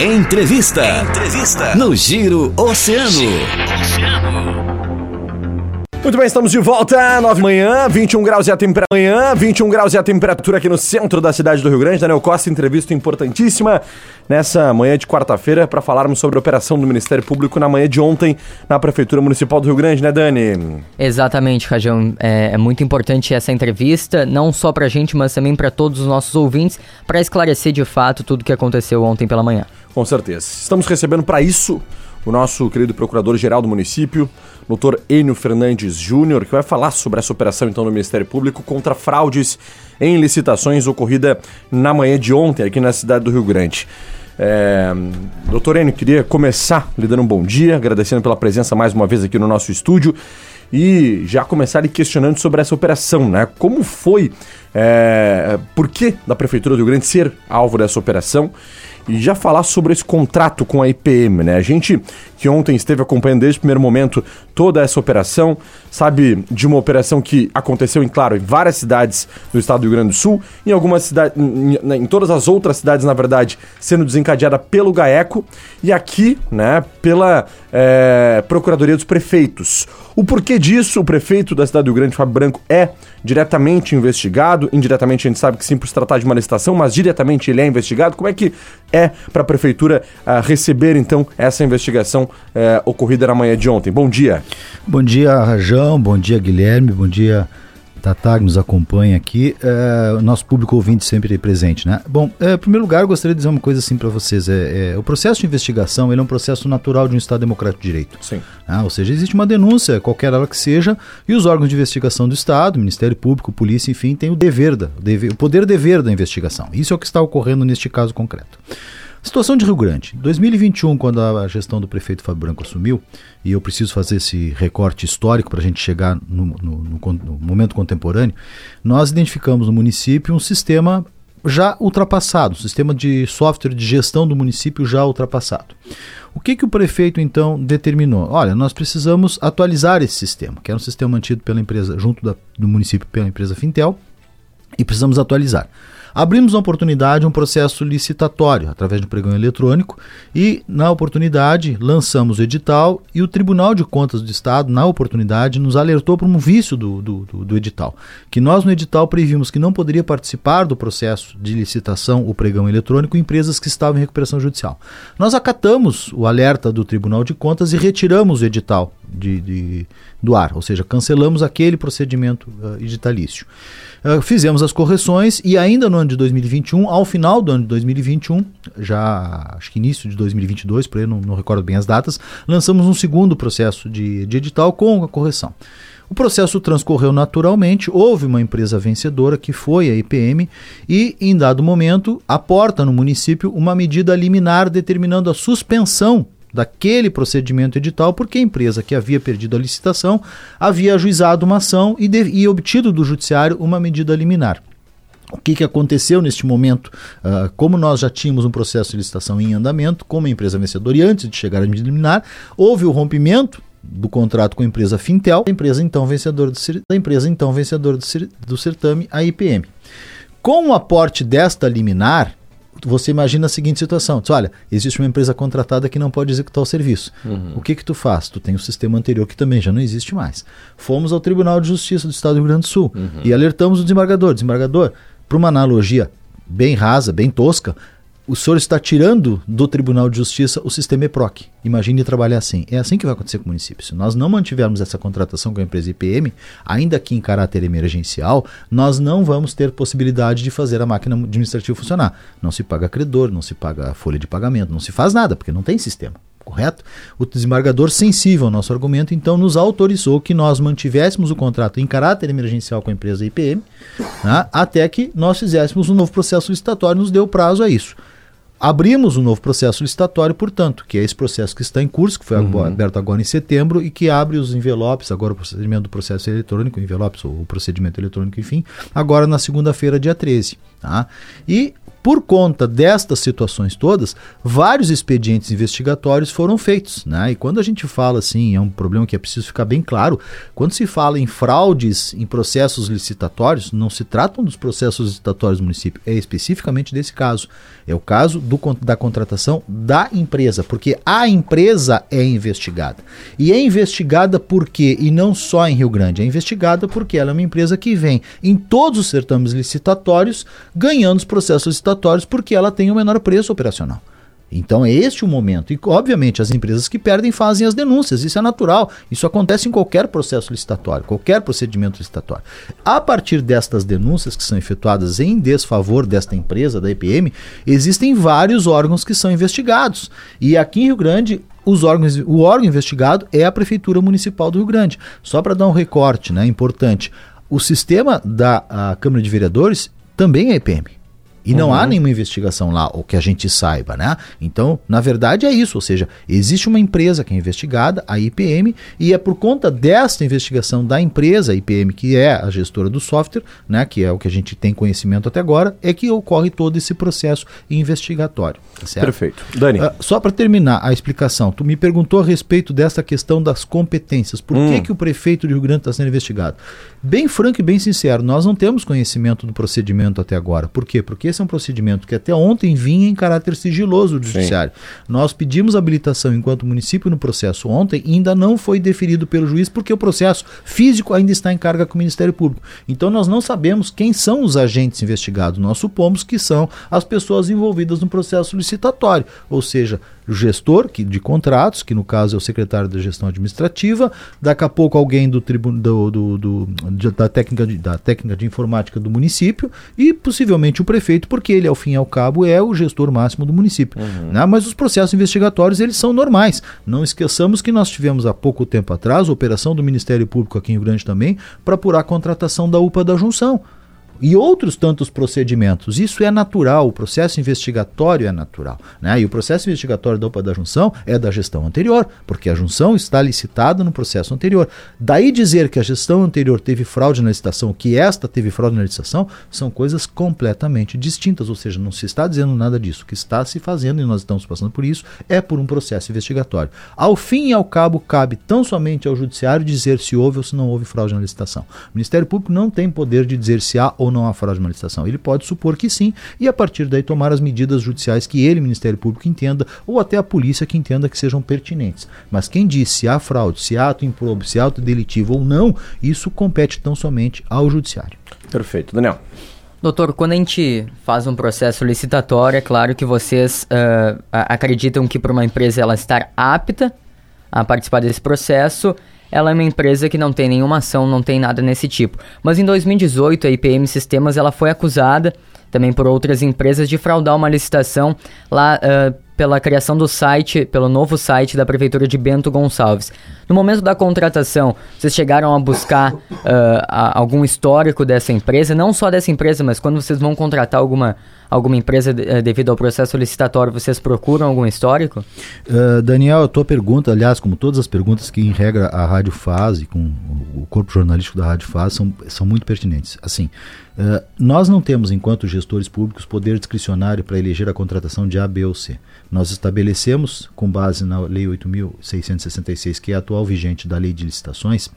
Entrevista. Entrevista. No Giro Oceano. Muito bem, estamos de volta, 9 da manhã, 21 graus e a temperatura. Manhã, 21 graus e a temperatura aqui no centro da cidade do Rio Grande. Daniel Costa, entrevista importantíssima nessa manhã de quarta-feira para falarmos sobre a operação do Ministério Público na manhã de ontem na Prefeitura Municipal do Rio Grande, né, Dani? Exatamente, Rajão. É, é muito importante essa entrevista, não só para a gente, mas também para todos os nossos ouvintes, para esclarecer de fato tudo o que aconteceu ontem pela manhã. Com certeza. Estamos recebendo para isso o nosso querido procurador-geral do município, doutor Enio Fernandes Júnior, que vai falar sobre essa operação então do Ministério Público contra fraudes em licitações ocorrida na manhã de ontem aqui na cidade do Rio Grande. É, doutor Enio, queria começar lhe dando um bom dia, agradecendo pela presença mais uma vez aqui no nosso estúdio e já começar lhe questionando sobre essa operação, né? Como foi, é, por que da Prefeitura do Rio Grande ser alvo dessa operação e já falar sobre esse contrato com a IPM, né? A gente que ontem esteve acompanhando desde o primeiro momento toda essa operação, sabe de uma operação que aconteceu, em claro, em várias cidades do estado do Rio Grande do Sul, em algumas cidades, em, em todas as outras cidades, na verdade, sendo desencadeada pelo GAECO e aqui, né, pela é, Procuradoria dos Prefeitos. O porquê disso, o prefeito da cidade do Rio Grande, Fábio Branco, é diretamente investigado, indiretamente a gente sabe que sim por se tratar de uma licitação, mas diretamente ele é investigado. Como é que é para a prefeitura uh, receber então essa investigação uh, ocorrida na manhã de ontem? Bom dia. Bom dia, Rajão, bom dia, Guilherme, bom dia, Tatá, que nos acompanha aqui, é, o nosso público ouvinte sempre presente, né? Bom, é, em primeiro lugar, eu gostaria de dizer uma coisa assim para vocês. É, é, o processo de investigação ele é um processo natural de um Estado democrático de direito. Sim. Ah, ou seja, existe uma denúncia, qualquer ela que seja, e os órgãos de investigação do Estado, Ministério Público, Polícia, enfim, têm o dever, da, o, dever, o poder dever da investigação. Isso é o que está ocorrendo neste caso concreto. Situação de Rio Grande. 2021, quando a gestão do prefeito Fábio Branco assumiu, e eu preciso fazer esse recorte histórico para a gente chegar no, no, no, no, momento contemporâneo, nós identificamos no município um sistema já ultrapassado, um sistema de software de gestão do município já ultrapassado. O que, que o prefeito então determinou? Olha, nós precisamos atualizar esse sistema, que era um sistema mantido pela empresa, junto da, do município pela empresa Fintel, e precisamos atualizar. Abrimos na oportunidade um processo licitatório através de um pregão eletrônico e, na oportunidade, lançamos o edital e o Tribunal de Contas do Estado, na oportunidade, nos alertou para um vício do, do, do, do edital. Que nós, no edital, previmos que não poderia participar do processo de licitação, o pregão eletrônico, empresas que estavam em recuperação judicial. Nós acatamos o alerta do Tribunal de Contas e retiramos o edital de, de do ar, ou seja, cancelamos aquele procedimento uh, editalício. Uh, fizemos as correções e ainda no ano de 2021, ao final do ano de 2021, já acho que início de 2022, por aí não, não recordo bem as datas, lançamos um segundo processo de, de edital com a correção. O processo transcorreu naturalmente, houve uma empresa vencedora que foi a IPM e, em dado momento, aporta no município uma medida liminar determinando a suspensão daquele procedimento edital, porque a empresa que havia perdido a licitação havia ajuizado uma ação e, de, e obtido do judiciário uma medida liminar. O que, que aconteceu neste momento? Uh, como nós já tínhamos um processo de licitação em andamento, como a empresa vencedora, e antes de chegar a medida liminar, houve o rompimento do contrato com a empresa Fintel, a empresa então vencedora do, da empresa então vencedora do, do certame, a IPM. Com o aporte desta liminar, você imagina a seguinte situação: diz, olha, existe uma empresa contratada que não pode executar o serviço. Uhum. O que que tu faz? Tu tem o sistema anterior que também já não existe mais. Fomos ao Tribunal de Justiça do Estado do Rio Grande do Sul uhum. e alertamos o desembargador. Desembargador, para uma analogia bem rasa, bem tosca, o senhor está tirando do Tribunal de Justiça o sistema EPROC. Imagine trabalhar assim. É assim que vai acontecer com o município. Se nós não mantivermos essa contratação com a empresa IPM, ainda que em caráter emergencial, nós não vamos ter possibilidade de fazer a máquina administrativa funcionar. Não se paga credor, não se paga folha de pagamento, não se faz nada, porque não tem sistema correto? O desembargador, sensível ao nosso argumento, então nos autorizou que nós mantivéssemos o contrato em caráter emergencial com a empresa IPM, né, até que nós fizéssemos um novo processo licitatório, nos deu prazo a isso. Abrimos um novo processo licitatório, portanto, que é esse processo que está em curso, que foi uhum. aberto agora em setembro e que abre os envelopes, agora o procedimento do processo eletrônico, envelopes ou o procedimento eletrônico, enfim, agora na segunda-feira, dia 13. Tá? E por conta destas situações todas, vários expedientes investigatórios foram feitos. Né? E quando a gente fala assim, é um problema que é preciso ficar bem claro, quando se fala em fraudes em processos licitatórios, não se tratam dos processos licitatórios do município, é especificamente desse caso. É o caso do, da contratação da empresa, porque a empresa é investigada. E é investigada por quê? E não só em Rio Grande, é investigada porque ela é uma empresa que vem em todos os certames licitatórios ganhando os processos licitatórios porque ela tem o menor preço operacional. Então é este o momento. E, obviamente, as empresas que perdem fazem as denúncias. Isso é natural. Isso acontece em qualquer processo licitatório, qualquer procedimento licitatório. A partir destas denúncias que são efetuadas em desfavor desta empresa, da EPM, existem vários órgãos que são investigados. E aqui em Rio Grande, os órgãos, o órgão investigado é a Prefeitura Municipal do Rio Grande. Só para dar um recorte né, importante. O sistema da Câmara de Vereadores também é EPM. E uhum. não há uhum. nenhuma investigação lá, ou que a gente saiba, né? Então, na verdade é isso, ou seja, existe uma empresa que é investigada, a IPM, e é por conta desta investigação da empresa, a IPM, que é a gestora do software, né, que é o que a gente tem conhecimento até agora, é que ocorre todo esse processo investigatório. Tá certo? Perfeito. Dani. Uh, só para terminar a explicação, tu me perguntou a respeito dessa questão das competências. Por hum. que, que o prefeito de Rio Grande está sendo investigado? Bem franco e bem sincero, nós não temos conhecimento do procedimento até agora. Por quê? Porque esse é um procedimento que até ontem vinha em caráter sigiloso do Sim. Judiciário. Nós pedimos habilitação enquanto município no processo ontem ainda não foi deferido pelo juiz porque o processo físico ainda está em carga com o Ministério Público. Então nós não sabemos quem são os agentes investigados. Nós supomos que são as pessoas envolvidas no processo licitatório, ou seja, o gestor que, de contratos, que no caso é o secretário da gestão administrativa, daqui a pouco alguém do, tribu, do, do, do da, técnica de, da técnica de informática do município e possivelmente o prefeito, porque ele, ao fim e ao cabo, é o gestor máximo do município. Uhum. Né? Mas os processos investigatórios, eles são normais. Não esqueçamos que nós tivemos há pouco tempo atrás a operação do Ministério Público aqui em Rio Grande também para apurar a contratação da UPA da Junção e outros tantos procedimentos. Isso é natural, o processo investigatório é natural. Né? E o processo investigatório da UPA da junção é da gestão anterior, porque a junção está licitada no processo anterior. Daí dizer que a gestão anterior teve fraude na licitação, que esta teve fraude na licitação, são coisas completamente distintas, ou seja, não se está dizendo nada disso. O que está se fazendo, e nós estamos passando por isso, é por um processo investigatório. Ao fim e ao cabo, cabe tão somente ao judiciário dizer se houve ou se não houve fraude na licitação. O Ministério Público não tem poder de dizer se há ou não há fraude de licitação. Ele pode supor que sim e a partir daí tomar as medidas judiciais que ele, Ministério Público, entenda ou até a polícia que entenda que sejam pertinentes. Mas quem diz se há fraude, se há ato improbo, se há ato delitivo ou não, isso compete tão somente ao judiciário. Perfeito. Daniel. Doutor, quando a gente faz um processo licitatório, é claro que vocês uh, acreditam que para uma empresa ela estar apta a participar desse processo, ela é uma empresa que não tem nenhuma ação, não tem nada nesse tipo. Mas em 2018, a IPM Sistemas ela foi acusada também por outras empresas de fraudar uma licitação lá uh, pela criação do site, pelo novo site da Prefeitura de Bento Gonçalves. No momento da contratação, vocês chegaram a buscar uh, a, algum histórico dessa empresa? Não só dessa empresa, mas quando vocês vão contratar alguma, alguma empresa uh, devido ao processo licitatório, vocês procuram algum histórico? Uh, Daniel, a tua pergunta, aliás, como todas as perguntas que em regra a rádio faz e com o corpo jornalístico da rádio faz, são, são muito pertinentes. Assim, Uh, nós não temos, enquanto gestores públicos, poder discricionário para eleger a contratação de A, B ou C. Nós estabelecemos, com base na Lei 8.666, que é a atual vigente da Lei de Licitações,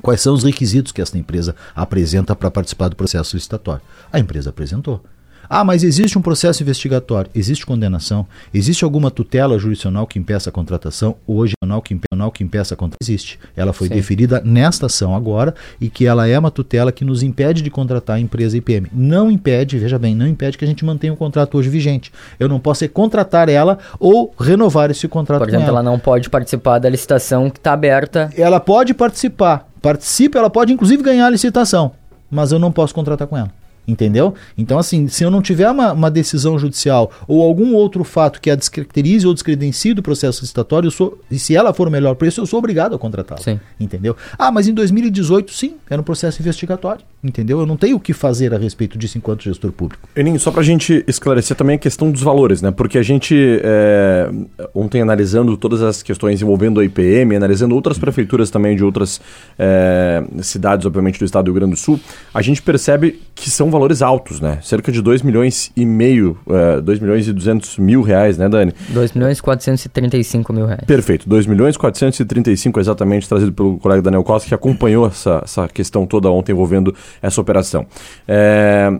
quais são os requisitos que esta empresa apresenta para participar do processo licitatório. A empresa apresentou. Ah, mas existe um processo investigatório, existe condenação, existe alguma tutela jurisdicional que impeça a contratação? Hoje, a que, que impeça a contratação existe. Ela foi Sim. deferida nesta ação agora e que ela é uma tutela que nos impede de contratar a empresa IPM. Não impede, veja bem, não impede que a gente mantenha o contrato hoje vigente. Eu não posso é contratar ela ou renovar esse contrato Por exemplo, ela. ela não pode participar da licitação que está aberta. Ela pode participar. Participa, ela pode inclusive ganhar a licitação, mas eu não posso contratar com ela. Entendeu? Então, assim, se eu não tiver uma, uma, decisão judicial ou algum outro fato que a descaracterize ou descredencie do processo licitatório, eu sou, e se ela for o melhor preço, eu sou obrigado a contratá-la. Entendeu? Ah, mas em 2018, sim, era um processo investigatório. Entendeu? Eu não tenho o que fazer a respeito disso enquanto gestor público. Eninho, só para a gente esclarecer também a questão dos valores, né? Porque a gente, é, ontem analisando todas as questões envolvendo a IPM, analisando outras prefeituras também de outras é, cidades, obviamente, do estado do Rio Grande do Sul, a gente percebe que são valores altos, né? Cerca de 2 milhões e meio, é, 2 milhões e 200 mil reais, né, Dani? 2 milhões e 435 mil reais. Perfeito, 2 milhões e 435 exatamente, trazido pelo colega Daniel Costa, que acompanhou essa, essa questão toda ontem envolvendo essa operação. É,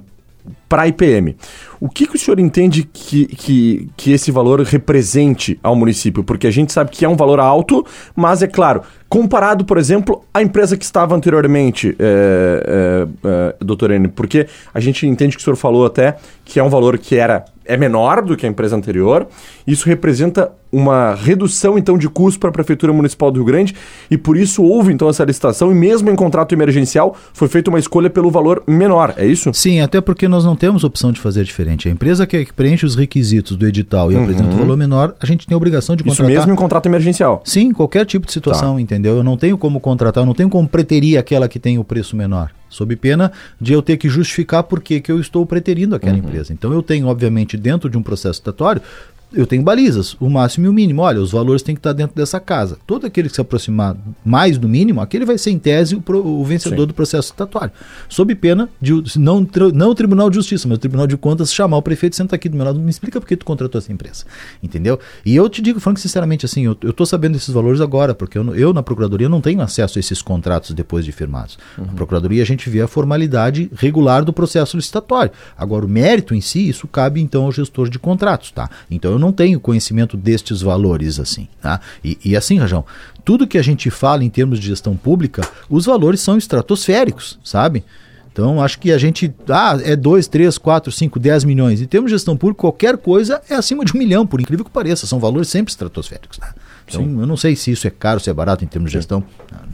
para a IPM. O que, que, o senhor entende que, que, que esse valor represente ao município? Porque a gente sabe que é um valor alto, mas é claro, comparado, por exemplo, à empresa que estava anteriormente, é, é, é, doutor N, porque a gente entende que o senhor falou até que é um valor que era é menor do que a empresa anterior. Isso representa uma redução então de custo para a prefeitura municipal do Rio Grande e por isso houve então essa licitação e mesmo em contrato emergencial foi feita uma escolha pelo valor menor, é isso? Sim, até porque nós não temos opção de fazer diferente. A empresa que preenche os requisitos do edital e uhum. apresenta o valor menor, a gente tem a obrigação de contratar. Isso mesmo em contrato emergencial? Sim, qualquer tipo de situação, tá. entendeu? Eu não tenho como contratar, eu não tenho como preterir aquela que tem o preço menor sob pena de eu ter que justificar por que, eu estou preterindo aquela uhum. empresa. Então eu tenho, obviamente, dentro de um processo estatório, eu tenho balizas, o máximo e o mínimo. Olha, os valores têm que estar dentro dessa casa. Todo aquele que se aproximar mais do mínimo, aquele vai ser em tese o, pro, o vencedor Sim. do processo estatório. Sob pena de não, não o Tribunal de Justiça, mas o Tribunal de Contas chamar o prefeito, senta aqui do meu lado, me explica por que tu contratou essa empresa. Entendeu? E eu te digo, falando sinceramente, assim, eu, tô sabendo desses valores agora, porque eu, eu, na Procuradoria não tenho acesso a esses contratos depois de firmados. Uhum. Na Procuradoria a gente vê a formalidade regular do processo licitatório. Agora, o mérito em si, isso cabe então ao gestor de contratos, tá? Então eu não tenho conhecimento destes valores assim. Tá? E, e assim, Rajão, tudo que a gente fala em termos de gestão pública, os valores são estratosféricos, sabe? Então, acho que a gente. Ah, é 2, 3, 4, 5, 10 milhões. Em termos de gestão pública, qualquer coisa é acima de um milhão, por incrível que pareça. São valores sempre estratosféricos. Né? Então, Sim. eu não sei se isso é caro, se é barato em termos de gestão.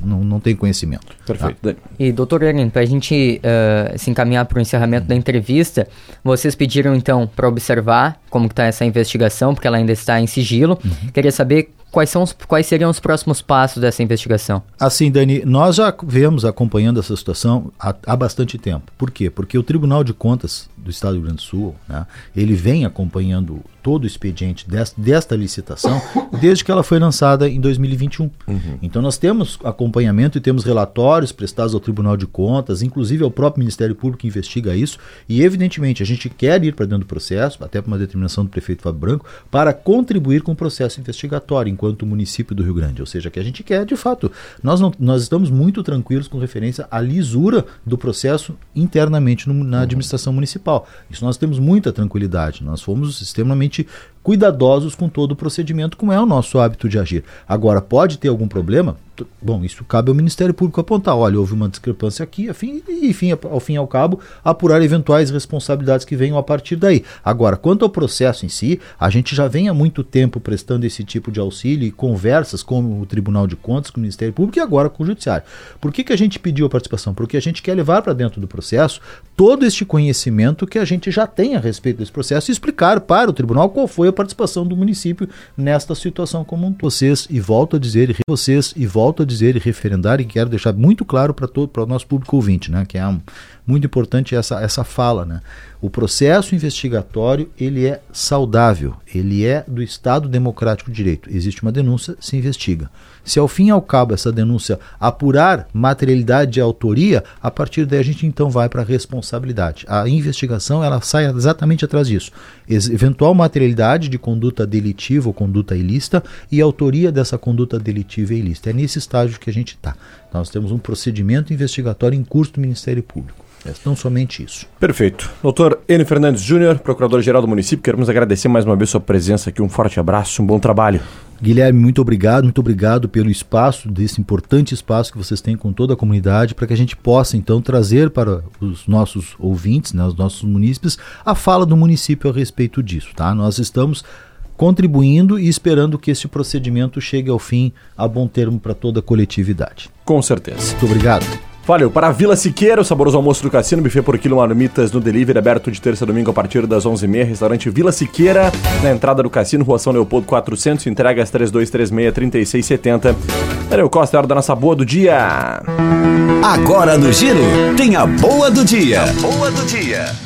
Não, não tenho conhecimento. Perfeito. Tá? E, doutor Erin, para a gente uh, se encaminhar para o encerramento da entrevista, vocês pediram, então, para observar como está essa investigação, porque ela ainda está em sigilo. Uhum. Queria saber quais, são os, quais seriam os próximos passos dessa investigação? Assim, Dani, nós já vemos acompanhando essa situação há, há bastante tempo. Por quê? Porque o Tribunal de Contas do Estado do Rio Grande do Sul, né, ele vem acompanhando todo o expediente desta, desta licitação desde que ela foi lançada em 2021. Uhum. Então nós temos acompanhamento e temos relatórios prestados ao Tribunal de Contas, inclusive ao próprio Ministério Público que investiga isso, e evidentemente a gente quer ir para dentro do processo, até por uma determinação do prefeito Fábio Branco, para contribuir com o processo investigatório enquanto município do Rio Grande, ou seja, que a gente quer de fato. Nós, não, nós estamos muito tranquilos com referência à lisura do processo internamente no, na administração municipal. Isso nós temos muita tranquilidade. Nós fomos extremamente cuidadosos com todo o procedimento, como é o nosso hábito de agir. Agora, pode ter algum problema? Bom, isso cabe ao Ministério Público apontar. Olha, houve uma discrepância aqui, afim, e enfim, ao fim e ao cabo, apurar eventuais responsabilidades que venham a partir daí. Agora, quanto ao processo em si, a gente já vem há muito tempo prestando esse tipo de auxílio e conversas com o Tribunal de Contas, com o Ministério Público e agora com o Judiciário. Por que, que a gente pediu a participação? Porque a gente quer levar para dentro do processo todo este conhecimento que a gente já tem a respeito desse processo e explicar para o tribunal qual foi a participação do município nesta situação como um todo. Vocês, e volto a dizer, vocês, e volto a dizer e referendar e quero deixar muito claro para todo para o nosso público ouvinte, né, que é um, muito importante essa, essa fala, né? O processo investigatório, ele é saudável, ele é do Estado Democrático de Direito. Existe uma denúncia, se investiga. Se ao fim e ao cabo essa denúncia apurar materialidade de autoria, a partir daí a gente então vai para a responsabilidade. A investigação, ela sai exatamente atrás disso. Eventual materialidade de conduta delitiva ou conduta ilícita e autoria dessa conduta delitiva e ilícita. É nesse estágio que a gente está. Nós temos um procedimento investigatório em curso do Ministério Público. É tão somente isso. Perfeito. Doutor Enio Fernandes Júnior, Procurador-Geral do município, queremos agradecer mais uma vez sua presença aqui. Um forte abraço, um bom trabalho. Guilherme, muito obrigado, muito obrigado pelo espaço, desse importante espaço que vocês têm com toda a comunidade, para que a gente possa então trazer para os nossos ouvintes, né, os nossos munícipes, a fala do município a respeito disso. Tá? Nós estamos contribuindo e esperando que esse procedimento chegue ao fim a bom termo para toda a coletividade. Com certeza. Muito obrigado. Valeu. Para a Vila Siqueira, o saboroso almoço do cassino, buffet por quilo marmitas no delivery, aberto de terça a domingo a partir das 11h30. Restaurante Vila Siqueira, na entrada do cassino, Rua São Leopoldo 400, entregas 3236-3670. Valeu, Costa, é hora da nossa boa do dia. Agora no Giro, tem a boa do dia. boa do dia.